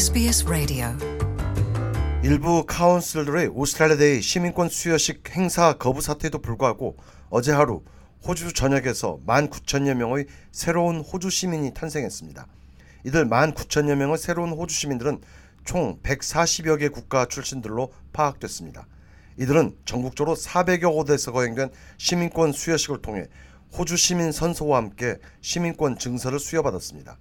SBS Radio. 일부 council들의 Australia Day 시민권 수여식 행사 거부 사태에도 불구하고 어제 하루 호주 전역에서 19,000여 명의 새로운 호주 시민이 탄생했습니다. 이들 19,000여 명의 새로운 호주 시민들은 총 140여 개 국가 출신들로 파악됐습니다. 이들은 전국적으로 400여 곳에서 거행된 시민권 수여식을 통해 호주 시민 선서와 함께 시민권 증서를 수여받았습니다.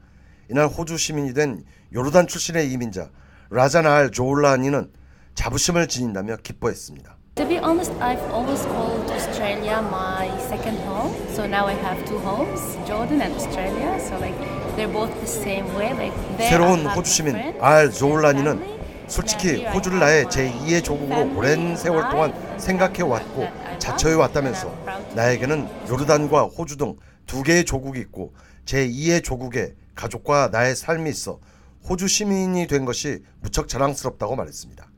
이날 호주 시민이 된 요르단 출신의 이민자 라자나 알 조울라니는 자부심을 지닌다며 기뻐했습니다. To be honest, I've always called Australia my second home. So now I have two homes, Jordan and Australia. So like they're both the same way. Like 새로운 호주 시민 알 조울라니는. 솔직히 호주를 나의 my 제2의 조국으로 오랜 세월 동안 and 생각해 that 왔고 I love 자처해 and 왔다면서 I'm proud to 나에게는 요르단과 호주 등 두 개의 조국이 있고 제2의 조국에 가족과 나의 삶이 있어 호주 시민이 된 것이 무척 자랑스럽다고 말했습니다.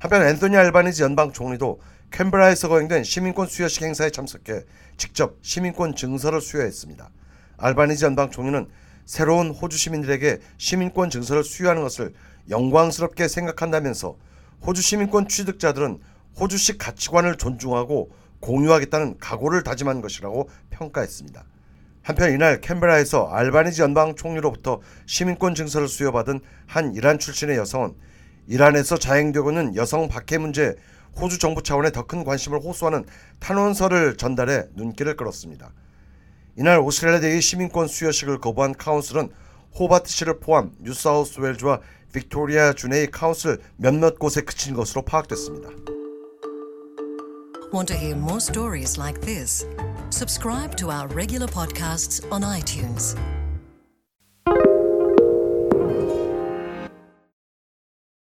한편 앤토니 알바니지 연방 총리도 캔베라에서 거행된 시민권 수여식 행사에 참석해 직접 시민권 증서를 수여했습니다. 알바니지 연방 총리는 새로운 호주 시민들에게 시민권 증서를 수여하는 것을 영광스럽게 생각한다면서 호주 시민권 취득자들은 호주식 가치관을 존중하고 공유하겠다는 각오를 다짐한 것이라고 평가했습니다. 한편 이날 캔베라에서 알바니지 연방 총리로부터 시민권 증서를 수여받은 한 이란 출신의 여성은 이란에서 자행되고 있는 여성 박해 문제 호주 정부 차원의 더 큰 관심을 호소하는 탄원서를 전달해 눈길을 끌었습니다. 이날 오스트레일리아의 시민권 수여식을 거부한 council은 호바트시를 포함 뉴사우스웨일즈와 빅토리아 주내의 council 몇몇 곳에 그친 것으로 파악됐습니다. Want to hear more stories like this? Subscribe to our regular podcasts on iTunes.